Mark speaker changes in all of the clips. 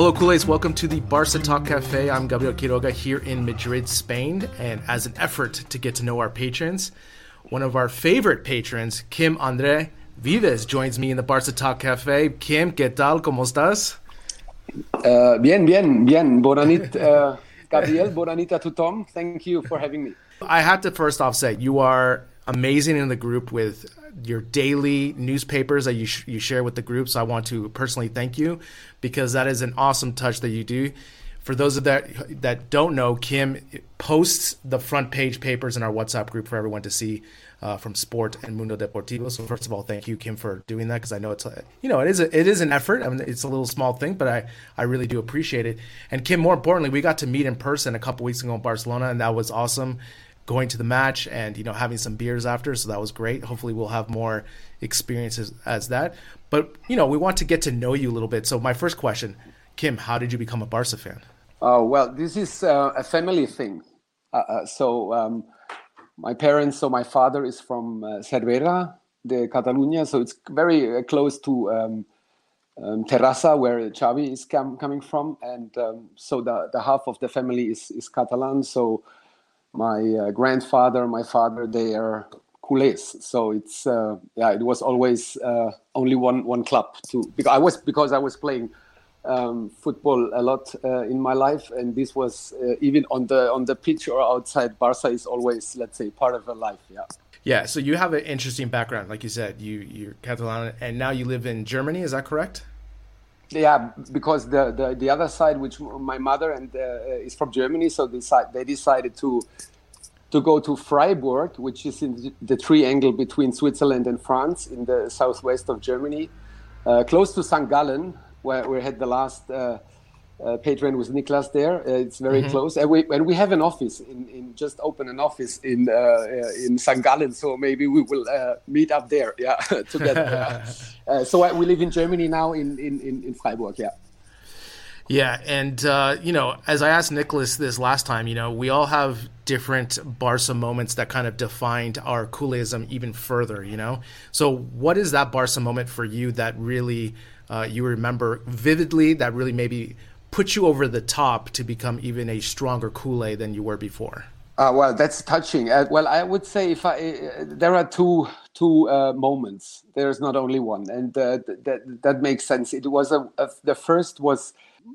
Speaker 1: Hello, Kool-Aids. Welcome to the Barca Talk Cafe. I'm Gabriel Quiroga here in Madrid, Spain. And as an effort to get to know our patrons, one of our favorite patrons, Kim Andre Vives, joins me in the Barca Talk Cafe. Kim, ¿qué tal? ¿Cómo estás?
Speaker 2: Uh, bien, bien, bien. Bonanit, uh, Gabriel. Bonanit to Tom. Thank you for having me.
Speaker 1: I have to first off say, you are amazing in the group with your daily newspapers that you, sh- you share with the group. So I want to personally thank you because that is an awesome touch that you do. For those of that that don't know, Kim posts the front page papers in our WhatsApp group for everyone to see uh, from Sport and Mundo Deportivo. So first of all, thank you, Kim, for doing that because I know it's a, you know it is a, it is an effort. I mean, it's a little small thing, but I I really do appreciate it. And Kim, more importantly, we got to meet in person a couple weeks ago in Barcelona, and that was awesome. Going to the match and you know having some beers after, so that was great. Hopefully, we'll have more experiences as that. But you know, we want to get to know you a little bit. So my first question, Kim, how did you become a Barca fan?
Speaker 2: Oh well, this is uh, a family thing. Uh, uh, so um, my parents, so my father is from uh, Cervera, de Catalunya, so it's very uh, close to um, um, Terrassa, where Xavi is com- coming from, and um, so the, the half of the family is, is Catalan. So my uh, grandfather, my father, they are culés. So it's uh, yeah, it was always uh, only one one club to because I was because I was playing um, football a lot uh, in my life, and this was uh, even on the on the pitch or outside. Barca is always, let's say, part of a life. Yeah.
Speaker 1: Yeah. So you have an interesting background, like you said. You you're Catalan, and now you live in Germany. Is that correct?
Speaker 2: Yeah, because the the, the other side, which my mother and uh, is from Germany, so they they decided to to go to Freiburg, which is in the triangle between Switzerland and France in the southwest of Germany, uh, close to St. Gallen, where we had the last uh, uh, patron was Niklas there. Uh, it's very mm-hmm. close, and we and we have an office in, in just open an office in uh, uh in St. Gallen. So maybe we will uh, meet up there, yeah, together. uh, so we live in Germany now in in in, in Freiburg, yeah.
Speaker 1: Yeah, and uh, you know, as I asked Nicholas this last time, you know, we all have different Barca moments that kind of defined our Kulism even further. You know, so what is that Barca moment for you that really uh, you remember vividly that really maybe put you over the top to become even a stronger Kool Aid than you were before?
Speaker 2: Uh, well, that's touching. Uh, well, I would say if I, uh, there are two two uh, moments. There's not only one, and uh, that that makes sense. It was a, a, the first was,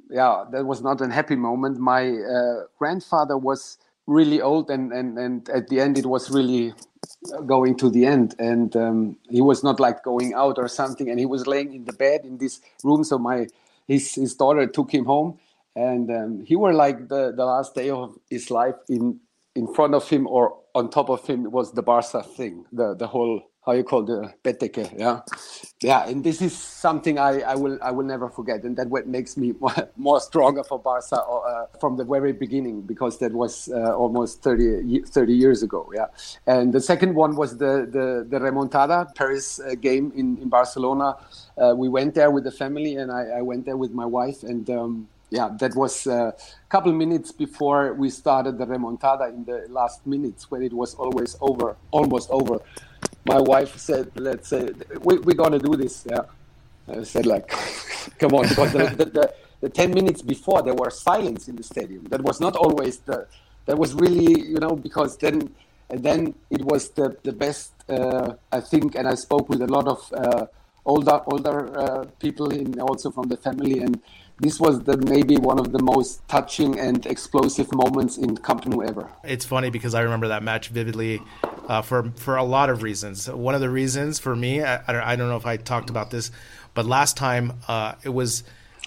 Speaker 2: yeah, that was not a happy moment. My uh, grandfather was really old, and and and at the end, it was really going to the end and um, he was not like going out or something and he was laying in the bed in this room so my his his daughter took him home and um, he were like the the last day of his life in in front of him or on top of him was the barca thing the the whole how you call the peteke, yeah, yeah. And this is something I, I will I will never forget, and that what makes me more, more stronger for Barca uh, from the very beginning because that was uh, almost 30, 30, years ago, yeah. And the second one was the the, the remontada Paris uh, game in in Barcelona. Uh, we went there with the family, and I, I went there with my wife, and. Um, yeah, that was a couple minutes before we started the remontada in the last minutes when it was always over, almost over my wife said, "Let's say we, we're gonna do this." Yeah, I said, "Like, come on," because the, the, the, the, ten minutes before there was silence in the stadium. That was not always the that was really you know because then and then it was the the best uh, I think, and I spoke with a lot of uh, older older uh, people in also from the family and this was the maybe one of the most touching and explosive moments in Camp Nou ever.
Speaker 1: It's funny because I remember that match vividly uh, for for a lot of reasons. One of the reasons for me, I, I don't know if I talked about this, but last time uh, it was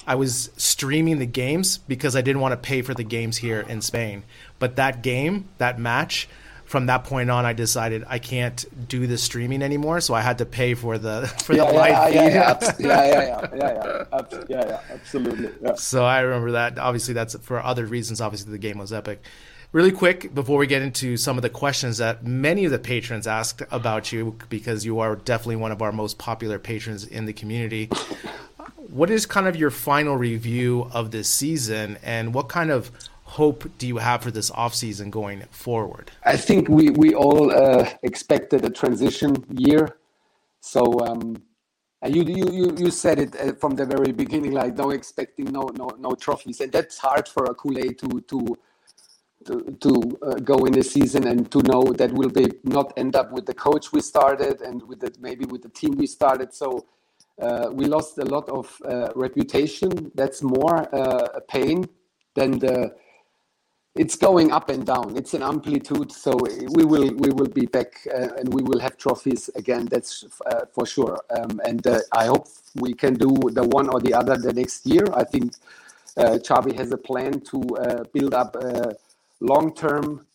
Speaker 1: I was streaming the games because I didn't want to pay for the games here in Spain. But that game, that match, from that point on, I decided I can't do the streaming anymore, so I had to pay for the for
Speaker 2: yeah,
Speaker 1: the
Speaker 2: yeah,
Speaker 1: live
Speaker 2: yeah,
Speaker 1: feed.
Speaker 2: Yeah, abs- yeah, yeah, yeah, yeah, yeah, yeah, absolutely. Yeah.
Speaker 1: So I remember that. Obviously, that's for other reasons. Obviously, the game was epic. Really quick before we get into some of the questions that many of the patrons asked about you, because you are definitely one of our most popular patrons in the community. What is kind of your final review of this season, and what kind of hope do you have for this offseason going forward?
Speaker 2: I think we we all uh, expected a transition year, so um, you you you said it uh, from the very beginning, like no expecting no no no trophies, and that's hard for a Kool-Aid to to to, to uh, go in the season and to know that we'll be not end up with the coach we started and with the, maybe with the team we started. So. Uh, we lost a lot of uh, reputation. That's more uh, a pain than the it's going up and down. It's an amplitude, so we will we will be back uh, and we will have trophies again. That's uh, for sure. Um, and uh, I hope we can do the one or the other the next year. I think uh, Xavi has a plan to uh, build up long term.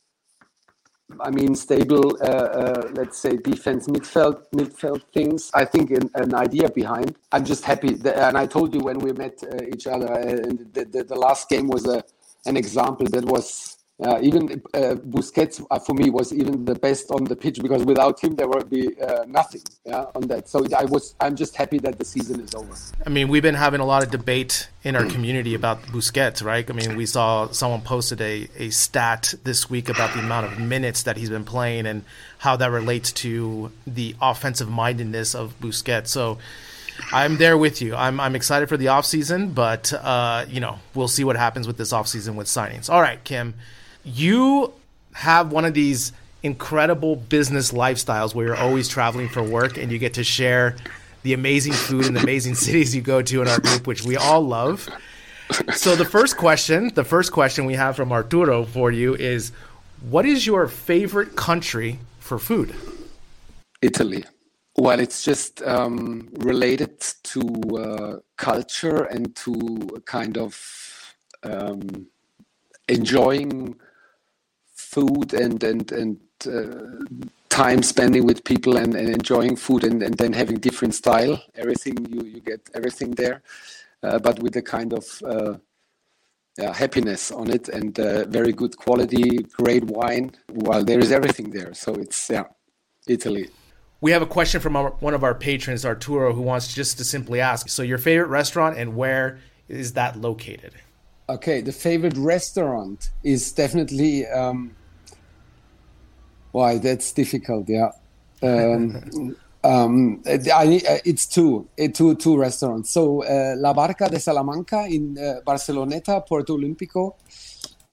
Speaker 2: I mean, stable, uh, uh, let's say, defense midfield midfield things. I think an, an idea behind. I'm just happy, that, and I told you when we met uh, each other, and the, the, the last game was a an example that was uh, even uh, Busquets uh, for me was even the best on the pitch because without him there would be uh, nothing yeah, on that. So I was I'm just happy that the season is over.
Speaker 1: I mean, we've been having a lot of debate in our community about Busquets, right? I mean, we saw someone posted a, a stat this week about the amount of minutes that he's been playing and how that relates to the offensive mindedness of Busquets. So I'm there with you. I'm I'm excited for the offseason, but uh, you know, we'll see what happens with this offseason with signings. All right, Kim, you have one of these incredible business lifestyles where you're always traveling for work and you get to share the amazing food and the amazing cities you go to in our group, which we all love. So the first question, the first question we have from Arturo for you is what is your favorite country for food?
Speaker 2: Italy. Well, it's just um, related to uh, culture and to kind of um, enjoying food and and and uh, time spending with people and, and enjoying food and, and then having different style. Everything you you get everything there, uh, but with a kind of uh, yeah, happiness on it and uh, very good quality, great wine. Well, there is everything there, so it's yeah, Italy.
Speaker 1: We have a question from our, one of our patrons, Arturo, who wants just to simply ask so, your favorite restaurant and where is that located?
Speaker 2: Okay, the favorite restaurant is definitely. Um, why that's difficult, yeah. Um, um, I, it's two, two, two restaurants. So uh, La Barca de Salamanca in uh, Barceloneta, Puerto Olímpico,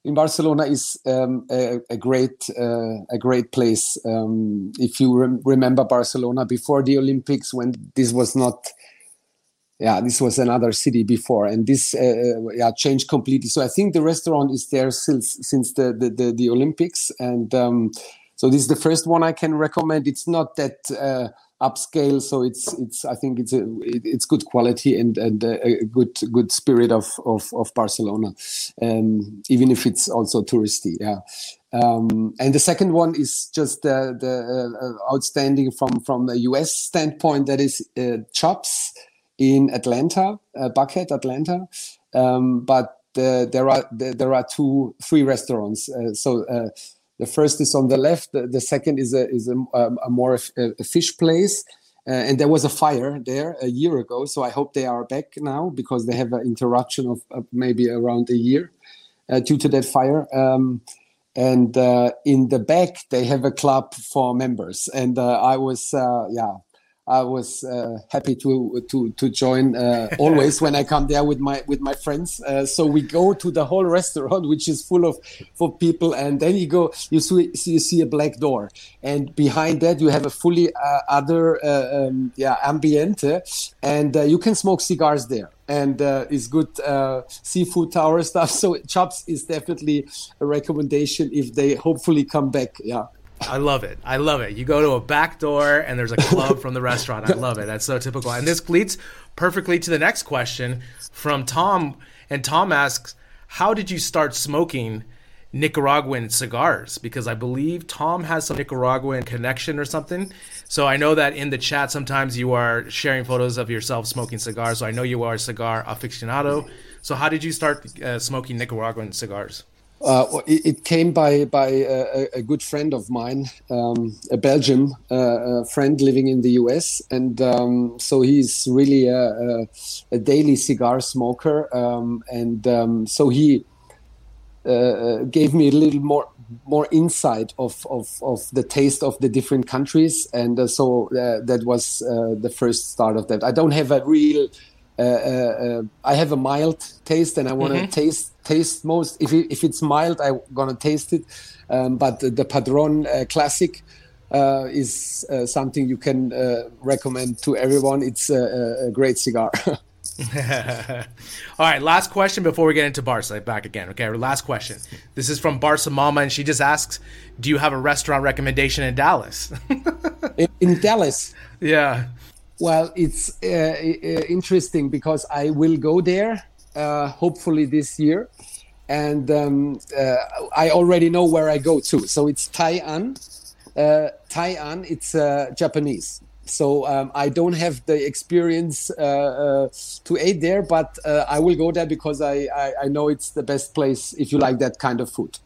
Speaker 2: in Barcelona is um, a, a, great uh, a great place. Um, if you rem- remember Barcelona before the Olympics, when this was not, yeah, this was another city before, and this uh, uh, yeah changed completely. So I think the restaurant is there since since the the, the, the Olympics, and um, so this is the first one I can recommend. It's not that uh, upscale so it's it's i think it's a it's good quality and and a good good spirit of of, of barcelona um, even if it's also touristy yeah. Um, and the second one is just the the uh, outstanding from from the us standpoint that is uh, chops in atlanta uh, Buckhead atlanta. Um, but uh, there are there are two three restaurants uh, so uh, the first is on the left. The, the second is a is a, um, a more a, fish place. Uh, and there was a fire there a year ago, so I hope they are back now because they have an interruption of, of maybe around a year uh, due to that fire. Um, and uh, in the back, they have a club for members, and uh, I was uh, yeah I was uh, happy to to to join uh, always when I come there with my with my friends. Uh, so we go to the whole restaurant, which is full of for people, and then you go, you see you see a black door, and behind that you have a fully uh, other uh, um, yeah ambiente, and uh, you can smoke cigars there and uh, is good uh, seafood tower stuff. So Chops is definitely a recommendation if they hopefully come back. Yeah.
Speaker 1: I love it. I love it. You go to a back door and there's a club from the restaurant. I love it. That's so typical. And this leads perfectly to the next question from Tom. And Tom asks, How did you start smoking Nicaraguan cigars? Because I believe Tom has some Nicaraguan connection or something. So I know that in the chat sometimes you are sharing photos of yourself smoking cigars. So I know you are a cigar aficionado. So how did you start uh, smoking Nicaraguan cigars?
Speaker 2: Uh, it, it, came by by a, a, good friend of mine, um, a Belgian uh, a friend living in the U.S., and um, so he's really a, a daily cigar smoker, um, and um, so he uh, uh, gave me a little more more insight of, of, of the taste of the different countries, and uh, so uh, that was the first start of that. I don't have a real uh, uh, I have a mild taste and I want to mm-hmm. taste taste most. If it, if it's mild, I'm gonna taste it. Um, but the, the Padron uh, Classic uh, is uh, something you can uh, recommend to everyone. It's a, a great cigar.
Speaker 1: All right, last question before we get into Barca. Back again. Okay, last question. This is from Barca Mama, and she just asks, "Do you have a restaurant recommendation in Dallas?"
Speaker 2: in, in Dallas.
Speaker 1: Yeah.
Speaker 2: Well, it's uh, uh, interesting because I will go there uh, hopefully this year, and um, uh, I already know where I go to. So it's Tei-An. Uh, Tei-An, it's uh, Japanese. So um, I don't have the experience to aid there, but I will go there because I, I, I know it's the best place if you like that kind of food.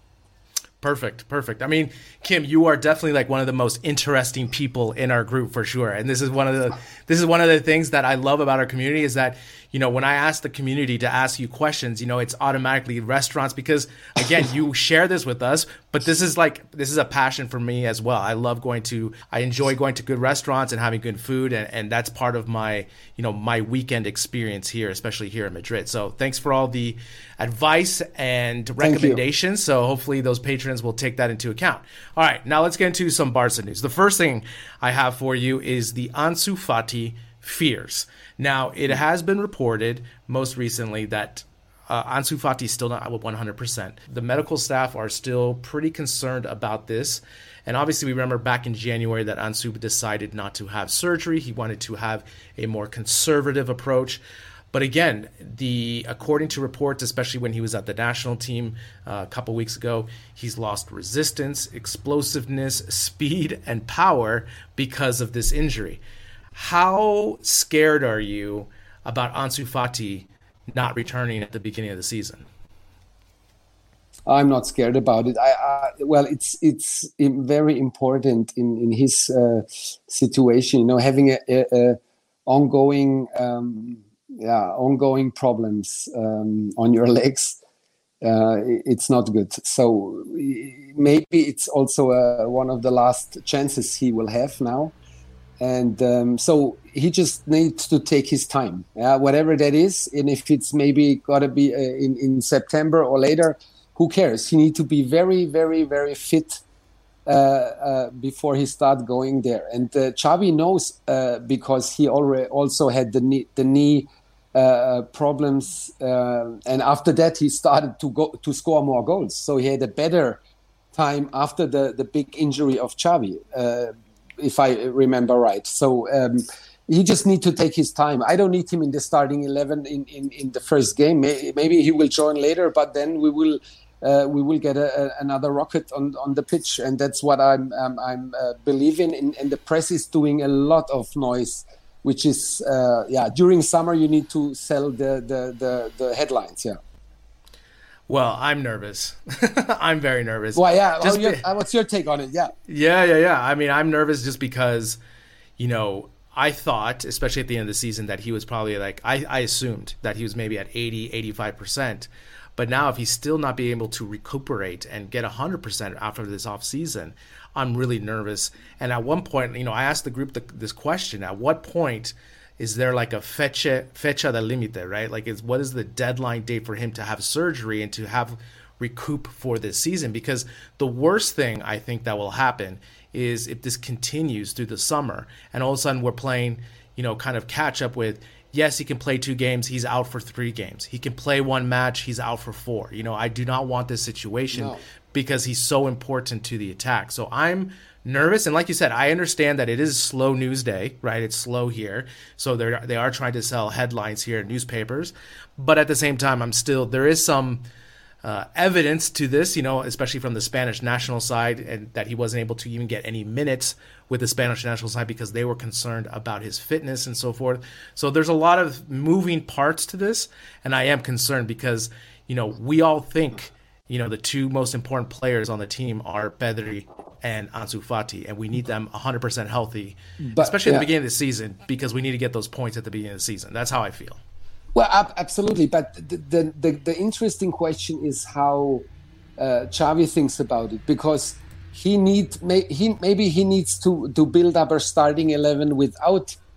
Speaker 1: Perfect, perfect. I mean, Kim, you are definitely like one of the most interesting people in our group for sure. And this is one of the this is one of the things that I love about our community is that you know, when I ask the community to ask you questions, you know, it's automatically restaurants because again, you share this with us, but this is like this is a passion for me as well. I love going to I enjoy going to good restaurants and having good food and, and that's part of my, you know, my weekend experience here, especially here in Madrid. So thanks for all the advice and recommendations. So hopefully those patrons will take that into account. All right, now let's get into some Barca news. The first thing I have for you is the Ansu Fati fears. Now, it hmm. has been reported most recently that uh, Ansu Fati is still not at 100%. The medical staff are still pretty concerned about this. And obviously, we remember back in January that Ansu decided not to have surgery. He wanted to have a more conservative approach. But again, the according to reports, especially when he was at the national team uh, a couple weeks ago, he's lost resistance, explosiveness, speed, and power because of this injury. How scared are you about Ansu Fati not returning at the beginning of the season?
Speaker 2: I'm not scared about it. I, I well, it's it's very important in in his uh, situation. You know, having a, a, a ongoing um, yeah ongoing problems um, on your legs. Uh, it's not good. So maybe it's also uh, one of the last chances he will have now and um, so he just needs to take his time. Yeah, whatever that is and if it's maybe got to be uh, in, in september or later who cares? He need to be very very very fit uh, uh, before he start going there. And uh, Xavi knows uh, because he already also had the knee, the knee uh, problems and after that he started to go to score more goals. So he had a better time after the, the big injury of Xavi if I remember right. So um, he just need to take his time. I don't need him in the starting eleven in, in, in the first game. Maybe he will join later, but then we will uh, we will get a, a, another rocket on, on the pitch, and that's what I'm I'm uh, believing. In, and the press is doing a lot of noise, which is uh, yeah. During summer, you need to sell the the the, the headlines. Yeah.
Speaker 1: Well, I'm nervous. I'm very nervous.
Speaker 2: Well, yeah. Just well, be- uh, what's your take on it? Yeah.
Speaker 1: Yeah, yeah, yeah. I mean, I'm nervous just because, you know, I thought, especially at the end of the season, that he was probably like, I, I assumed that he was maybe at 80, 85%. But now, if he's still not being able to recuperate and get 100% after this off season, I'm really nervous. And at one point, you know, I asked the group the, this question: At what point is there like a fecha fecha de limite, right? Like, is what is the deadline date for him to have surgery and to have recoup for this season? Because the worst thing I think that will happen is if this continues through the summer and all of a sudden we're playing, you know, kind of catch up with yes, he can play two games, he's out for three games. He can play one match, he's out for four. You know, I do not want this situation no. because he's so important to the attack. So I'm nervous and like you said, I understand that it is slow news day, right? It's slow here. So they they are trying to sell headlines here in newspapers, but at the same time I'm still there is some uh, evidence to this, you know, especially from the Spanish national side, and that he wasn't able to even get any minutes with the Spanish national side because they were concerned about his fitness and so forth. So there's a lot of moving parts to this, and I am concerned because, you know, we all think, you know, the two most important players on the team are Pedri and Ansu Fati, and we need them 100% healthy, but, especially yeah. at the beginning of the season because we need to get those points at the beginning of the season. That's how I feel.
Speaker 2: Well, absolutely. But the, the, the, interesting question is how uh, Xavi thinks about it because he need may, he maybe he needs to to build up a starting eleven without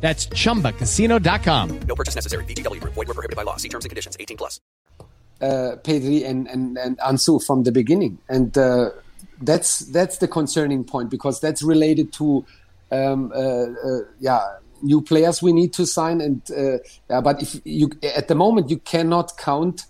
Speaker 3: That's ChumbaCasino.com. No purchase necessary. VGW. Void were prohibited by law. See terms and conditions. 18 plus.
Speaker 2: Uh, Pedri and, and, and Ansu from the beginning. And uh, that's that's the concerning point because that's related to um, uh, uh yeah new players we need to sign and uh, yeah, but if you at the moment you cannot count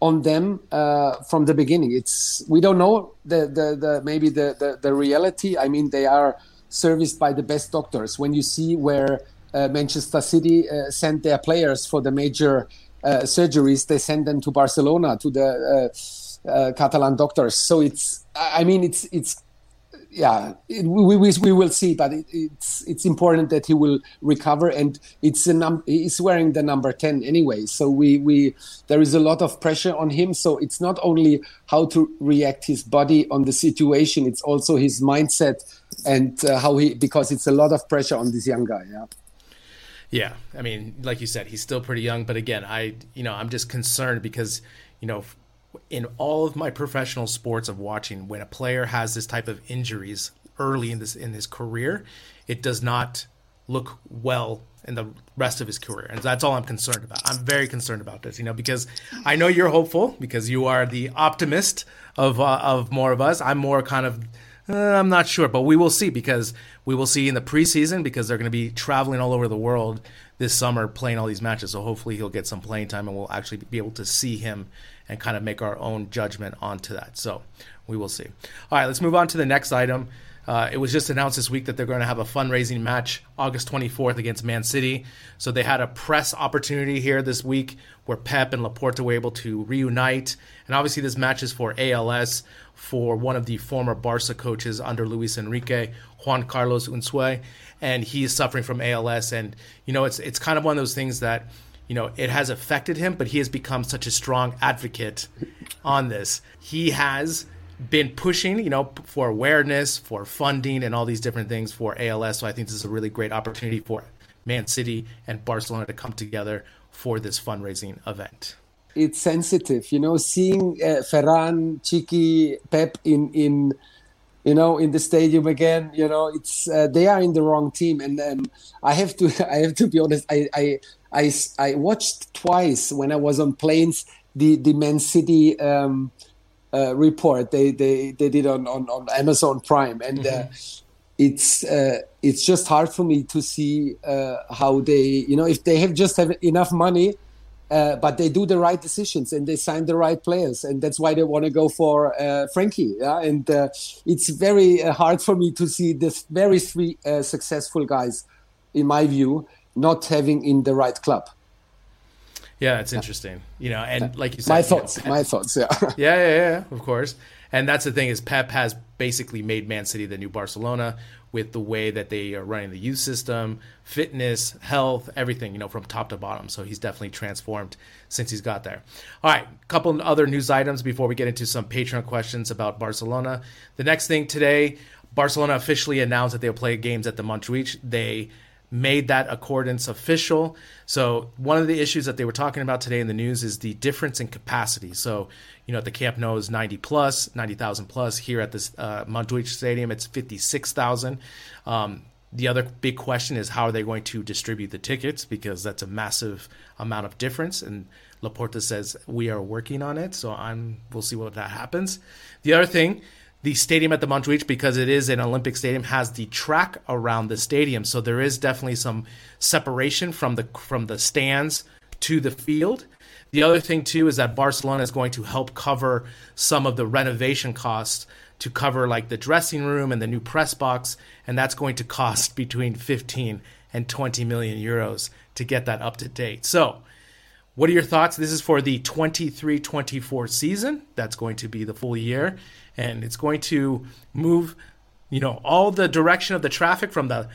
Speaker 2: on them uh, from the beginning it's we don't know the the, the maybe the, the the reality i mean they are serviced by the best doctors when you see where Manchester City uh, sent their players for the major uh, surgeries. They send them to Barcelona to the Catalan doctors. So it's, I mean, it's it's yeah, it, we, we, we will see, but it, it's it's important that he will recover, and it's a num- he's wearing the number ten anyway. So we we there is a lot of pressure on him. So it's not only how to react his body on the situation; it's also his mindset and uh, how he because it's a lot of pressure on this young guy. Yeah.
Speaker 1: Yeah, I mean, like you said, he's still pretty young, but again, I you know I'm just concerned because you know in all of my professional sports of watching, when a player has this type of injuries early in this in his career, it does not look well in the rest of his career, and that's all I'm concerned about. I'm very concerned about this, you know, because I know you're hopeful because you are the optimist of uh, of more of us. I'm more kind of uh, I'm not sure, but we will see because we will see in the preseason because they're going to be traveling all over the world this summer playing all these matches. So hopefully he'll get some playing time and we'll actually be able to see him and kind of make our own judgment onto that. So we will see. All right, let's move on to the next item. Uh, it was just announced this week that they're going to have a fundraising match August 24th against Man City. So they had a press opportunity here this week where Pep and Laporta were able to reunite. And obviously, this match is for ALS for one of the former Barca coaches under Luis Enrique, Juan Carlos Unzué, and he is suffering from ALS. And you know, it's it's kind of one of those things that you know it has affected him, but he has become such a strong advocate on this. He has been pushing, you know, for awareness, for funding, and all these different things for ALS. So I think this is a really great opportunity for Man City and Barcelona to come together for this fundraising event
Speaker 2: it's sensitive. You know, seeing uh, Ferran, Txiki, Pep in in you know in the stadium again. You know, it's uh, they are in the wrong team, and um, I have to I have to be honest. I, I I I watched twice when I was on planes the the Man City. Um, uh, report they, they they did on, on, on Amazon Prime, and uh, mm-hmm. it's uh, it's just hard for me to see uh, how they you know if they have just have enough money uh, but they do the right decisions and they sign the right players, and that's why they want to go for uh, Frenkie. Yeah? And uh, it's very uh, hard for me to see this very three uh, successful guys, in my view, not having in the right club.
Speaker 1: Yeah, it's interesting. You know, and like you said,
Speaker 2: my thoughts, you know, my thoughts. Yeah.
Speaker 1: yeah, yeah, yeah. Of course. And that's the thing is Pep has basically made Man City the new Barcelona with the way that they are running the youth system, fitness, health, everything, you know, from top to bottom. So he's definitely transformed since he's got there. All right, a couple other news items before we get into some Patreon questions about Barcelona. The next thing today, Barcelona officially announced that they'll play games at the Montjuic. They made that accordance official. So one of the issues that they were talking about today in the news is the difference in capacity. So you know at the Camp Nou is 90 plus, 90,000 plus. Here at this uh, Montjuic Stadium, it's 56,000. Um, the other big question is how are they going to distribute the tickets because that's a massive amount of difference and Laporta says we are working on it so I'm we'll see what that happens. The other thing the stadium at the Montjuic, because it is an Olympic stadium, has the track around the stadium, so there is definitely some separation from the from the stands to the field. The other thing too is that Barcelona is going to help cover some of the renovation costs to cover like the dressing room and the new press box, and that's going to cost between 15 and 20 million euros to get that up to date. So, what are your thoughts? This is for the 23-24 season. That's going to be the full year and it's going to move, you know, all the direction of the traffic from the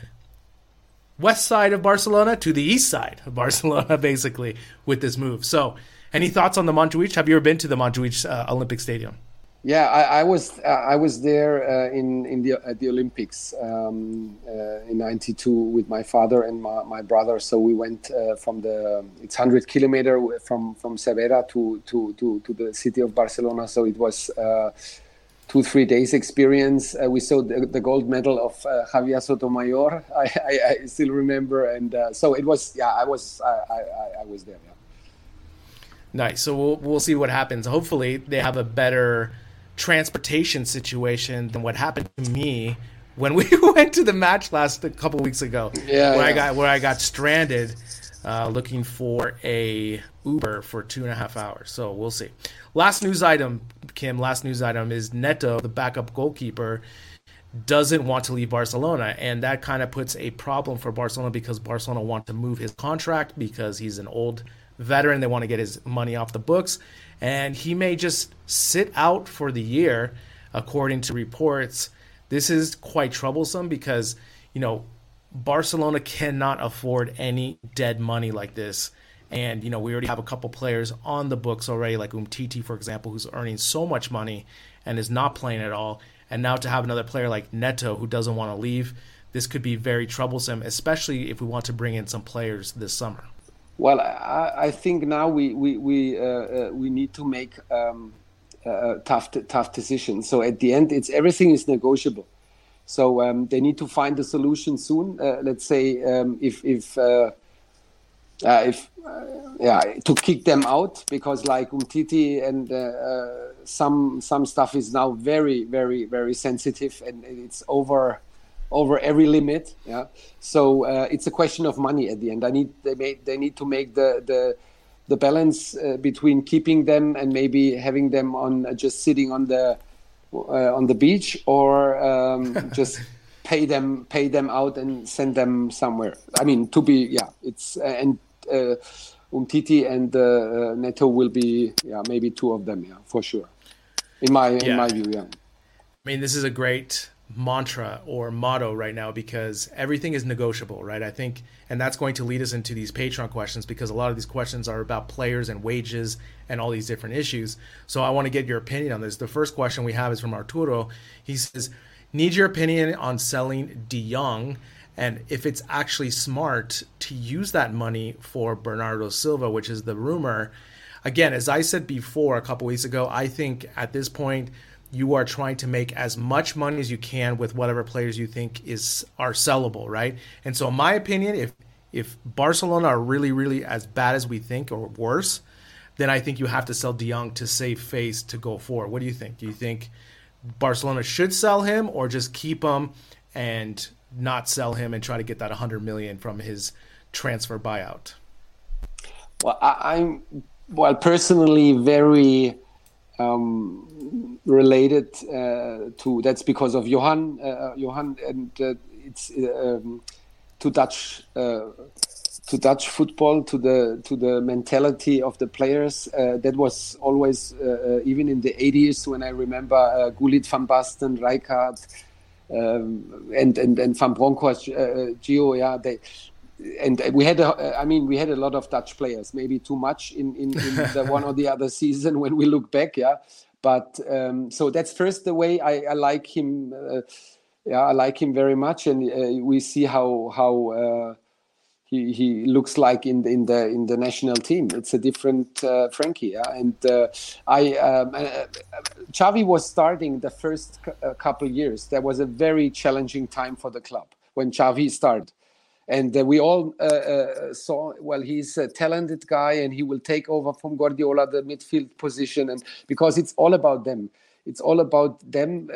Speaker 1: west side of Barcelona to the east side of Barcelona, basically, with this move. So, any thoughts on the Montjuic? Have you ever been to the Montjuic uh, Olympic Stadium?
Speaker 2: Yeah, I, I was uh, I was there uh, in in the at the Olympics um, uh, in '92 with my father and my, my brother. So we went uh, from the it's 100 kilometer from from Cervera to to to to the city of Barcelona. So it was uh, two three days experience. Uh, we saw the, the, gold medal of uh, Javier Sotomayor. I, I, I, still remember, and uh, so it was. Yeah, I was. I, I, I was there. Yeah.
Speaker 1: Nice. So we'll we'll see what happens. Hopefully, they have a better transportation situation than what happened to me when we went to the match last a couple weeks ago.
Speaker 2: Yeah.
Speaker 1: Where
Speaker 2: yeah.
Speaker 1: I got where I got stranded. Uh, looking for a Uber for two and a half hours. So we'll see. Last news item, Kim. Last news item is Neto, the backup goalkeeper, doesn't want to leave Barcelona, and that kind of puts a problem for Barcelona because Barcelona want to move his contract because he's an old veteran. They want to get his money off the books, and he may just sit out for the year, according to reports. This is quite troublesome because you know Barcelona cannot afford any dead money like this and you know, we already have a couple players on the books already, like Umtiti, for example, who's earning so much money and is not playing at all. And now to have another player like Neto who doesn't want to leave, this could be very troublesome, especially if we want to bring in some players this summer.
Speaker 2: Well, I, I think now we we we uh, uh, we need to make um, uh, tough tough decisions. So at the end, it's everything is negotiable. So um, they need to find a solution soon. Uh, let's say um, if if uh, uh, if uh, yeah to kick them out because like Umtiti and uh, uh, some some stuff is now very very very sensitive and it's over over every limit yeah so it's a question of money at the end i need they may, they need to make the the the balance between keeping them and maybe having them on just sitting on the on the beach or um, just pay them pay them out and send them somewhere. I mean to be yeah it's and uh, Umtiti and uh, uh, Neto will be yeah maybe two of them yeah for sure. In my in my view yeah.
Speaker 1: I mean this is a great mantra or motto right now because everything is negotiable, right? I think, and that's going to lead us into these Patreon questions because a lot of these questions are about players and wages and all these different issues. So I want to get your opinion on this. The first question we have is from Arturo. He says, "Need your opinion on selling De Jong and if it's actually smart to use that money for Bernardo Silva, which is the rumor. Again, as I said before a couple weeks ago, I think at this point you are trying to make as much money as you can with whatever players you think is are sellable, right? And so, in my opinion, if if Barcelona are really, really as bad as we think or worse, then I think you have to sell De Jong to save face to go forward. What do you think? Do you think Barcelona should sell him or just keep him and not sell him and try to get that 100 million from his transfer buyout?
Speaker 2: Well, I, am well personally very um, related uh, to that's because of Johan, uh, Johan, and uh, it's um, to Dutch uh, to Dutch football, to the to the mentality of the players. Uh, that was always, uh, uh even in the 80s, when I remember uh, Gullit van Basten, Rijkaard, um, and, and and Van Bronckhorst, uh, uh, Gio. Yeah, they. And we had, a, I mean, we had a lot of Dutch players. Maybe too much in, in, in the one or the other season when we look back. Yeah, but um, so that's first the way I, I like him. yeah, I like him very much, and we see how how he, he looks like in the, in the in the national team. It's a different uh, Frenkie, yeah? and uh, I um, uh, Xavi was starting the first uh, couple years. There was a very challenging time for the club when Xavi started, and uh, we all uh, saw well he's a talented guy and he will take over from Guardiola the midfield position, and because it's all about them. It's all about them,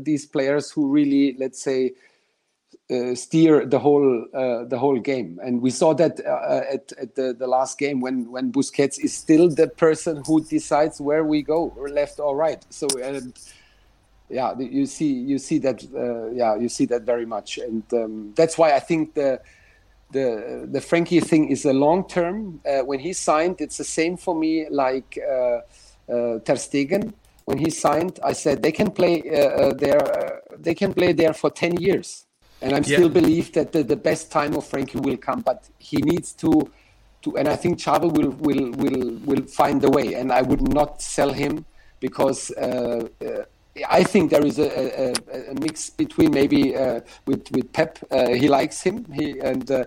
Speaker 2: these players who really, let's say, uh, steer the whole uh, the whole game. And we saw that uh, at, at the, the last game when when Busquets is still the person who decides where we go, left or right. So yeah, you see you see that uh, yeah you see that very much, and um, that's why I think the. The, the Frenkie thing is a long term. Uh, when he signed, it's the same for me like uh, Ter Stegen when he signed, I said they can play uh, there. Uh, they can play there for ten years. And I yeah. still believe that the, the best time of Frenkie will come, but he needs to, to and I think Xavi will, will, will, will find the way. And I would not sell him because uh, uh, I think there is a, a, a mix between maybe uh, with, with Pep. Uh, he likes him. He, and uh,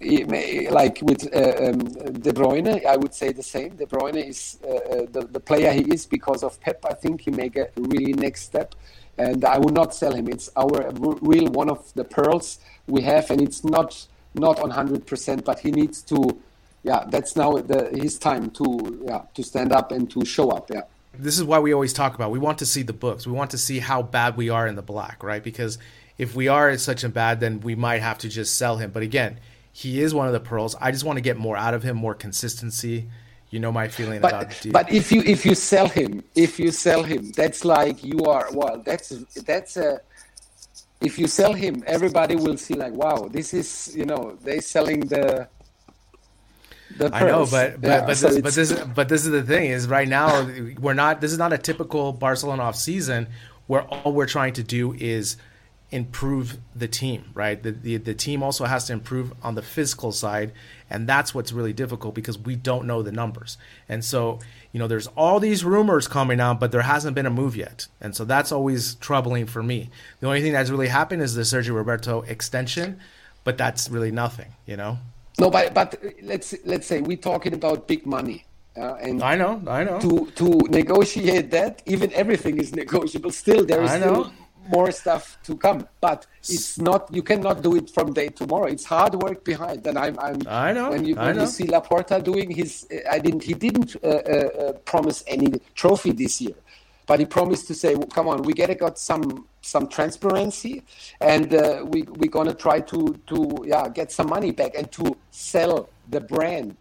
Speaker 2: he like with uh, um, De Bruyne, I would say the same. De Bruyne is the, the player he is because of Pep. I think he make a really next step and I would not sell him. It's our real one of the pearls we have, and it's not not on hundred percent, but he needs to. Yeah, that's now the, his time to yeah to stand up and to show up. Yeah.
Speaker 1: This is why we always talk about. We want to see the books. We want to see how bad we are in the black, right? Because if we are such a bad, then we might have to just sell him. But again, he is one of the pearls. I just want to get more out of him, more consistency you know my feeling
Speaker 2: but,
Speaker 1: about
Speaker 2: But if you if you sell him, if you sell him, that's like you are well. That's that's a. If you sell him, everybody will see like, wow, this is you know they selling the.
Speaker 1: I know, but but yeah, but, so this, but this but this is the thing is right now we're not. This is not a typical Barcelona off season where all we're trying to do is improve the team, right? The, the, the team also has to improve on the physical side, and that's what's really difficult because we don't know the numbers. And so, you know, there's all these rumors coming out, but there hasn't been a move yet, and so that's always troubling for me. The only thing that's really happened is the Sergio Roberto extension, but that's really nothing, you know.
Speaker 2: No, but but let's let's say we're talking about big money. Uh, and
Speaker 1: I know, I know.
Speaker 2: To to negotiate that, even everything is negotiable. Still, there is still more stuff to come. But it's not you cannot do it from day tomorrow. It's hard work behind. And I'm, I'm
Speaker 1: I know.
Speaker 2: When you,
Speaker 1: when
Speaker 2: you see Laporta doing his, I didn't. He didn't uh, uh, uh, promise any trophy this year, but he promised to say, well, "Come on, we gotta got some some transparency, and uh, we we're gonna try to to yeah get some money back and to sell the brand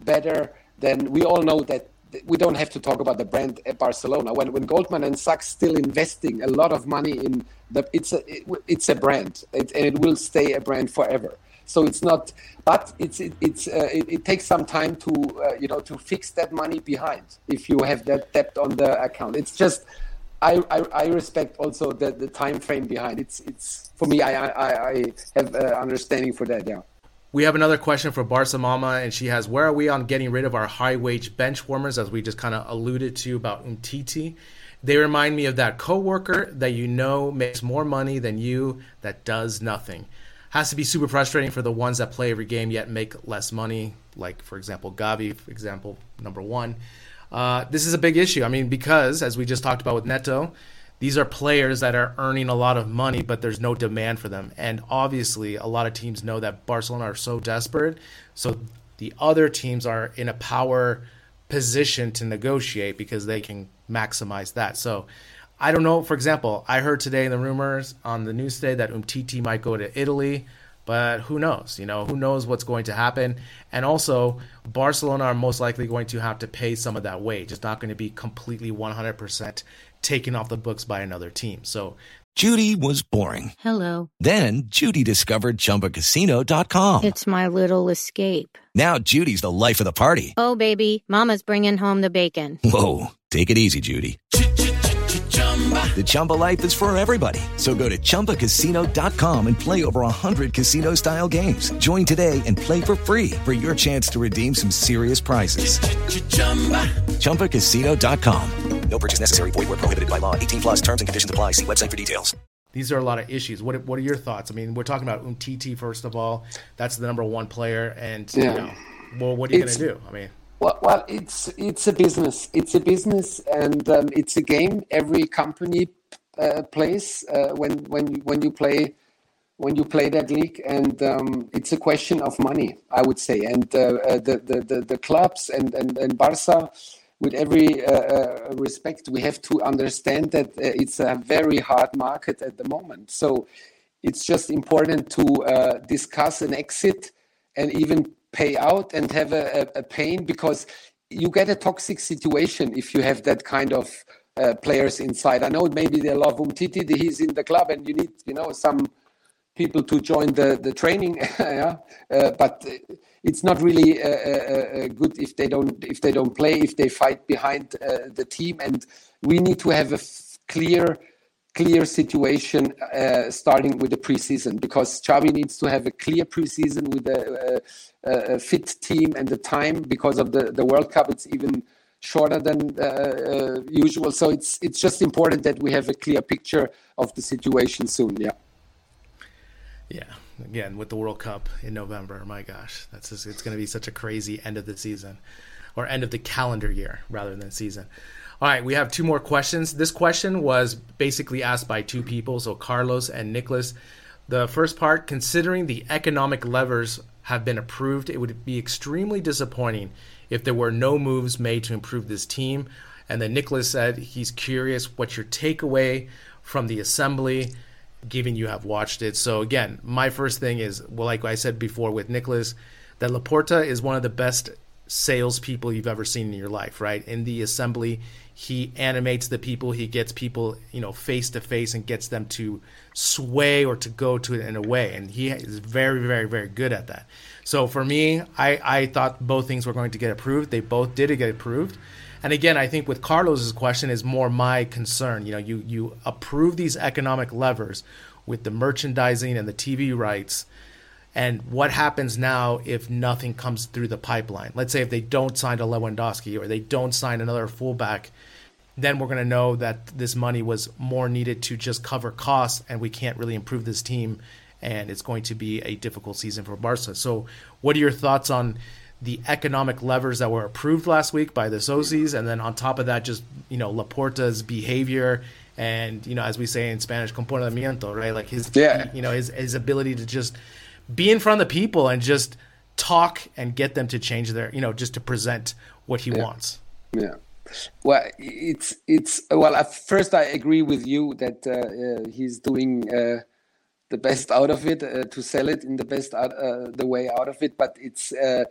Speaker 2: better." Than we all know that we don't have to talk about the brand at Barcelona. When when Goldman and Sachs still investing a lot of money in the, it's a it, it's a brand, it, and it will stay a brand forever. So it's not, but it's it, it's uh, it, it, takes some time to uh, you know to fix that money behind if you have that debt on the account. It's just. I, I, I respect also the, the time frame behind it's it's for me I I, I have uh, understanding for that yeah
Speaker 1: we have another question for Barca Mama, and she has, "Where are we on getting rid of our high wage bench warmers?" As we just kind of alluded to about Umtiti, they remind me of that coworker that you know makes more money than you that does nothing. Has to be super frustrating for the ones that play every game yet make less money. Like for example, Gavi, for example, number one. Uh, this is a big issue. I mean, because as we just talked about with Neto, these are players that are earning a lot of money, but there's no demand for them. And obviously, a lot of teams know that Barcelona are so desperate. So the other teams are in a power position to negotiate because they can maximize that. So I don't know. For example, I heard today in the rumors on the news today that Umtiti might go to Italy, but who knows? You know, who knows what's going to happen? And also, Barcelona are most likely going to have to pay some of that wage. It's not going to be completely 100% taken off the books by another team. So
Speaker 4: Judy was boring.
Speaker 5: Hello.
Speaker 4: Then Judy discovered ChumbaCasino.com.
Speaker 5: It's my little escape.
Speaker 4: Now Judy's the life of the party.
Speaker 5: Oh, baby, Mama's bringing home the bacon.
Speaker 4: Whoa, take it easy, Judy. The Chumba life is for everybody. So go to ChumbaCasino.com and play over 100 casino style games. Join today and play for free for your chance to redeem some serious prizes. ChumbaCasino.com.
Speaker 6: No purchase necessary. Void where prohibited by law. 18 plus terms and conditions apply. See website for details.
Speaker 1: These are a lot of issues. What What are your thoughts? I mean, we're talking about Umtiti first of all. That's the number one player, and
Speaker 2: Yeah.
Speaker 1: you know, well, what are you going to do? I mean,
Speaker 2: Well, well, it's it's a business. It's a business, and um, it's a game. Every company uh, plays uh, when when when you play when you play that league, and um, it's a question of money, I would say. And uh, uh, the, the the the clubs and and and Barca, with every uh, uh, respect, we have to understand that it's a very hard market at the moment. So it's just important to discuss an exit and even pay out and have a, a, pain because you get a toxic situation if you have that kind of uh, players inside. I know maybe they love Umtiti, he's in the club, and you need you know some people to join the the training. yeah, uh, but it's not really uh, good if they don't if they don't play if they fight behind uh, the team, and we need to have a f- clear clear situation uh, starting with the preseason because Xavi needs to have a clear preseason with a, a, a fit team and the time because of the, the World Cup. It's even shorter than uh, uh, usual, so it's it's just important that we have a clear picture of the situation soon. Yeah.
Speaker 1: yeah. Again, with the World Cup in November, my gosh, that's just, it's going to be such a crazy end of the season, or end of the calendar year rather than season. All right, we have two more questions. This question was basically asked by two people, so Carlos and Nicholas. The first part, considering the economic levers have been approved, it would be extremely disappointing if there were no moves made to improve this team. And then Nicholas said he's curious what your takeaway from the assembly, given you have watched it. So again, my first thing is, well, like I said before with Nicholas, that Laporta is one of the best salespeople you've ever seen in your life, right? In the assembly, he animates the people, he gets people, you know, face to face and gets them to sway or to go to it in a way. And he is very, very, very good at that. So for me, I, I thought both things were going to get approved. They both did get approved. And again, I think with Carlos's question is more my concern. You know, you you approve these economic levers with the merchandising and the TV rights, and what happens now if nothing comes through the pipeline? Let's say if they don't sign a Lewandowski or they don't sign another fullback, then we're going to know that this money was more needed to just cover costs, and we can't really improve this team, and it's going to be a difficult season for Barca. So, what are your thoughts on? the economic levers that were approved last week by the socios, and then on top of that, just you know Laporta's behavior and you know as we say in Spanish, comportamiento, right? Like his,
Speaker 2: Yeah.
Speaker 1: you know, his his ability to just be in front of the people and just talk and get them to change their, you know, just to present what he wants.
Speaker 2: Yeah. Well, it's it's well. At first, I agree with you that uh, uh, he's doing uh, the best out of it uh, to sell it in the best out, uh, the way out of it. But it's uh,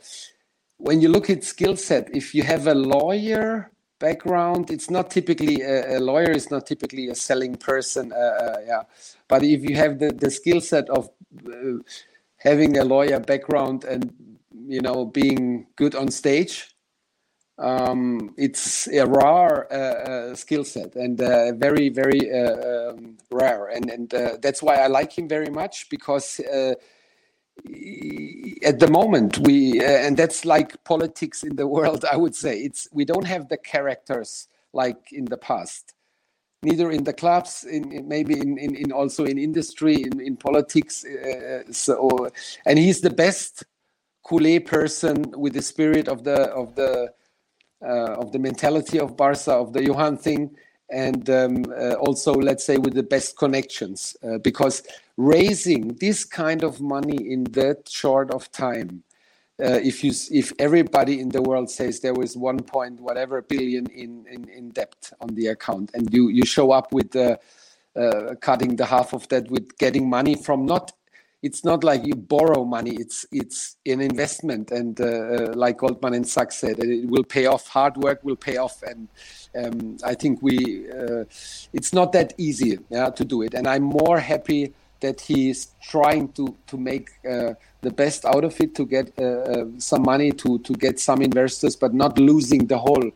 Speaker 2: when you look at skill set. If you have a lawyer background, it's not typically a, a lawyer is not typically a selling person. Uh, uh, yeah, but if you have the the skill set of uh, having a lawyer background and you know being good on stage um, it's a rare uh, uh, skill set and uh, very very uh, um, rare. And and uh, that's why I like him very much because uh, at the moment we and that's like politics in the world I would say. It's we don't have the characters like in the past neither in the clubs in, in maybe in, in, in also in industry in, in politics uh, so and he's the best Kool person with the spirit of the of the uh, of the mentality of Barca, of the Johan thing, and um, uh, also, let's say, with the best connections. Uh, because raising this kind of money in that short of time, uh, if you if everybody in the world says there was one point whatever billion in, in, in debt on the account, and you you show up with uh, uh, cutting the half of that with getting money from not it's not like you borrow money it's it's an investment and uh, uh, like goldman and sachs said it will pay off hard work will pay off and um, i think we uh, it's not that easy yeah, to do it. And i'm more happy that he's trying to to make uh, the best out of it to get uh, uh, some money to to get some investors but not losing the whole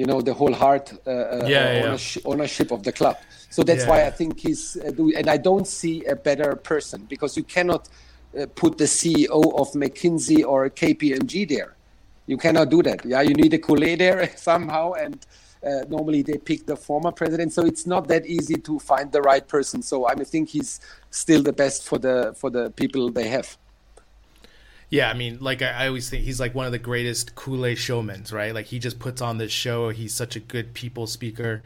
Speaker 2: you know the whole heart
Speaker 1: yeah, yeah.
Speaker 2: Ownership, ownership of the club so that's yeah. why I think he's uh, doing, and I don't see a better person because you cannot uh, put the CEO of McKinsey or KPMG there. You cannot do that. Yeah, you need a Culé there somehow, and uh, normally they pick the former president. So it's not that easy to find the right person. So I think he's still the best for the for the people they have.
Speaker 1: Yeah, I mean, like I, always think he's like one of the greatest Kool-Aid showmen, right? Like he just puts on this show. He's such a good people speaker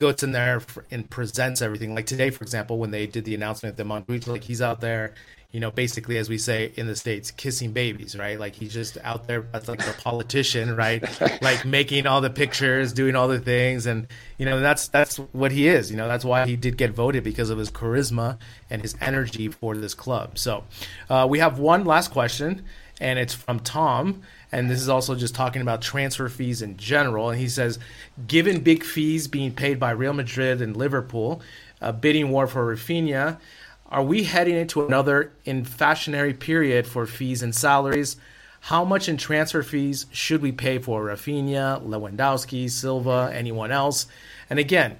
Speaker 1: goes in there and presents everything. Like today, for example, when they did the announcement that Montjuïc, like he's out there, you know, basically as we say in the states, kissing babies, right? Like he's just out there as like a politician, right? like making all the pictures, doing all the things, and you know that's that's what he is. You know, that's why he did get voted because of his charisma and his energy for this club. So uh, we have one last question, and it's from Tom and this is also just talking about transfer fees in general. And he says, given big fees being paid by Real Madrid and Liverpool, a bidding war for Raphinha, are we heading into another inflationary period for fees and salaries? How much in transfer fees should we pay for Raphinha, Lewandowski, Silva, anyone else? And again,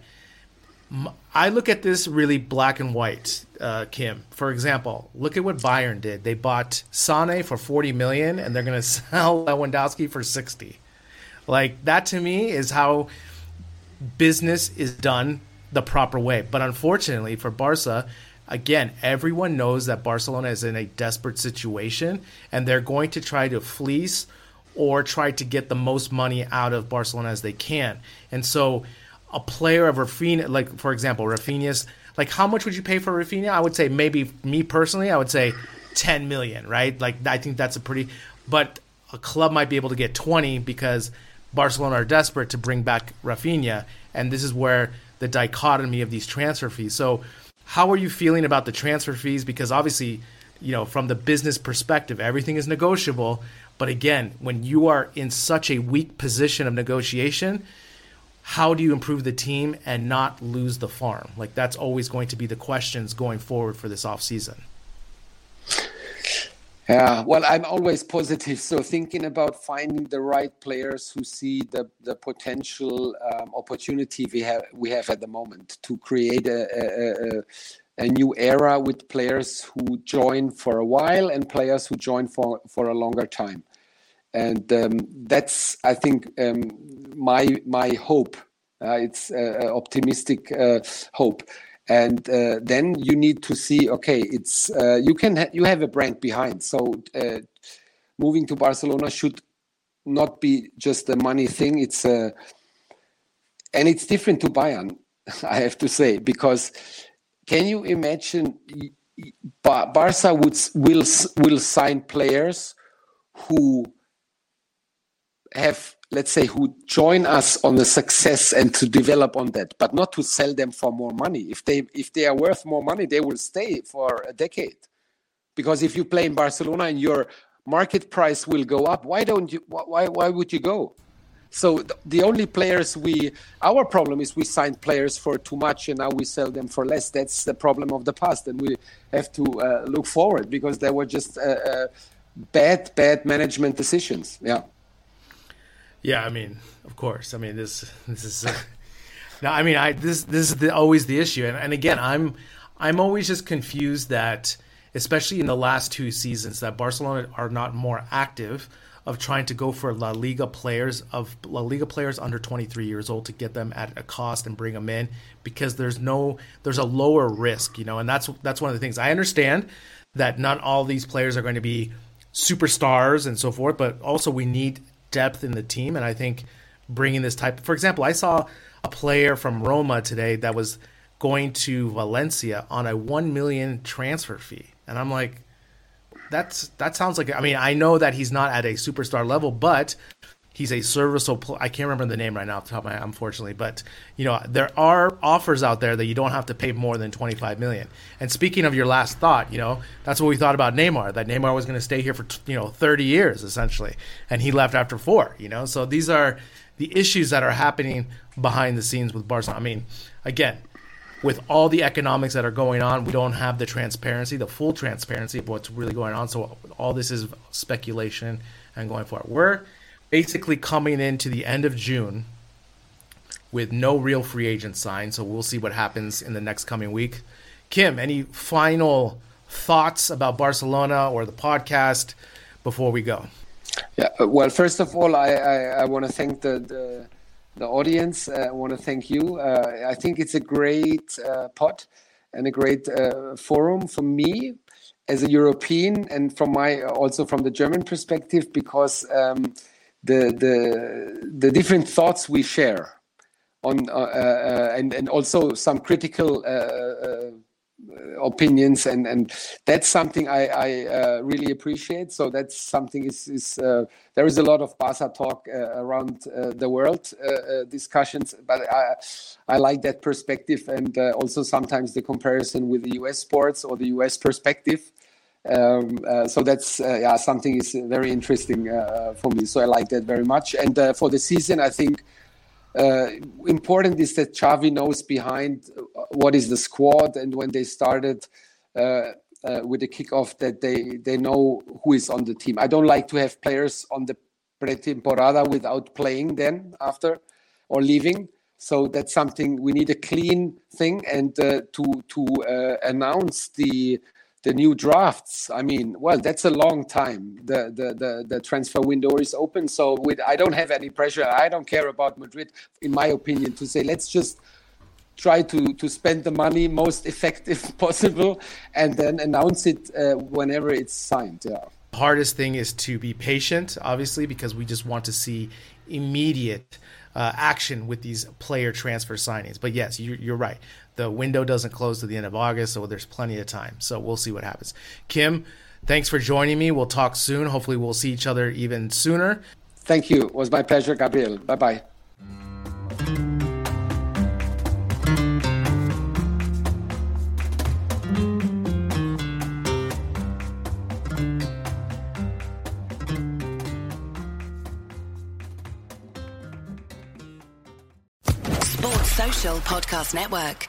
Speaker 1: I look at this really black and white, uh, Kim. For example, look at what Bayern did. They bought Sane for 40 million and they're going to sell Lewandowski for 60. Like that to me is how business is done the proper way. But unfortunately for Barca, again, everyone knows that Barcelona is in a desperate situation and they're going to try to fleece or try to get the most money out of Barcelona as they can. And so a player of Raphinha, like for example, Raphinha's, like how much would you pay for Raphinha? I would say maybe me personally, I would say 10 million, right? Like I think that's a pretty, but a club might be able to get 20 because Barcelona are desperate to bring back Raphinha, and this is where the dichotomy of these transfer fees. So, how are you feeling about the transfer fees? Because obviously, you know, from the business perspective, everything is negotiable. But again, when you are in such a weak position of negotiation, how do you improve the team and not lose the farm? Like that's always going to be the questions going forward for this off season.
Speaker 2: Yeah, well, I'm always positive. So thinking about finding the right players who see the the potential um, opportunity we have we have at the moment to create a, a, a new era with players who join for a while and players who join for for a longer time and um, that's I think um, my my hope. Uh, it's uh, optimistic uh, hope, and uh, then you need to see. Okay, it's uh, you can ha- you have a brand behind. So uh, moving to Barcelona should not be just a money thing. It's a and it's different to Bayern. I have to say because can you imagine? Barca would will will sign players who have let's say who join us on the success and to develop on that but not to sell them for more money. If they if they are worth more money they will stay for a decade. Because if you play in barcelona and your market price will go up why don't you why why would you go? So the only players we our problem is we signed players for too much and now we sell them for less. That's the problem of the past and we have to uh, look forward because there were just uh, uh, bad bad management decisions. Yeah
Speaker 1: yeah, I mean, of course. I mean, this this is uh. I mean, I this this is the, always the issue, and, and again, I'm I'm always just confused that, especially in the last two seasons, that Barcelona are not more active of trying to go for La Liga players of La Liga players under 23 years old to get them at a cost and bring them in because there's no there's a lower risk, you know, and that's that's one of the things I understand that not all these players are going to be superstars and so forth, but also we need depth in the team. And I think bringing this type, for example, I saw a player from Roma today that was going to Valencia on a one million transfer fee, and I'm like, that's that sounds like. I mean, I know that he's not at a superstar level, but He's a serviceable. I can't remember the name right now off the top of my head, unfortunately. But you know, there are offers out there that you don't have to pay more than 25 million. And speaking of your last thought, you know, that's what we thought about Neymar. That Neymar was going to stay here for you know 30 years essentially, and he left after four. You know, so these are the issues that are happening behind the scenes with Barcelona. I mean, again, with all the economics that are going on, we don't have the transparency, the full transparency of what's really going on. So all this is speculation and going forward. We're basically coming into the end of June with no real free agent signed. So we'll see what happens in the next coming week. Kim, any final thoughts about Barcelona or the podcast before we go?
Speaker 2: Yeah, well, first of all, I, I, I want to thank the, the, the audience. Uh, I want to thank you. Uh, I think it's a great uh, pod and a great uh, forum for me as a European and from my also from the German perspective because um, the the the different thoughts we share on uh, uh, and and also some critical uh, uh opinions and and that's something I, I uh, really appreciate. So that's something is is uh, there is a lot of Barca talk around the world discussions, but I I like that perspective and also sometimes the comparison with the U.S. sports or the U.S. perspective. Um, uh, so that's uh, yeah something is very interesting uh, for me. So I like that very much. And uh, for the season, I think uh, important is that Xavi knows behind what is the squad, and when they started. with the kickoff, that they they know who is on the team. I don't like to have players on the pretemporada without playing then after or leaving. So that's something we need a clean thing and uh, to to uh, announce the the new drafts. I mean well that's a long time. The the the, the transfer window is open. So with, i don't have any pressure. I don't care about madrid in my opinion to say let's just try to to spend the money most effective possible and then announce it uh, whenever it's signed yeah.
Speaker 1: Hardest thing is to be patient obviously because we just want to see immediate uh, action with these player transfer signings. But yes, you're, you're right. The window doesn't close to the end of August, so there's plenty of time. So we'll see what happens. Kim, thanks for joining me. We'll talk soon. Hopefully, we'll see each other even sooner.
Speaker 2: Thank you. It was my pleasure, Gabriel. Bye bye.
Speaker 7: Social Podcast Network.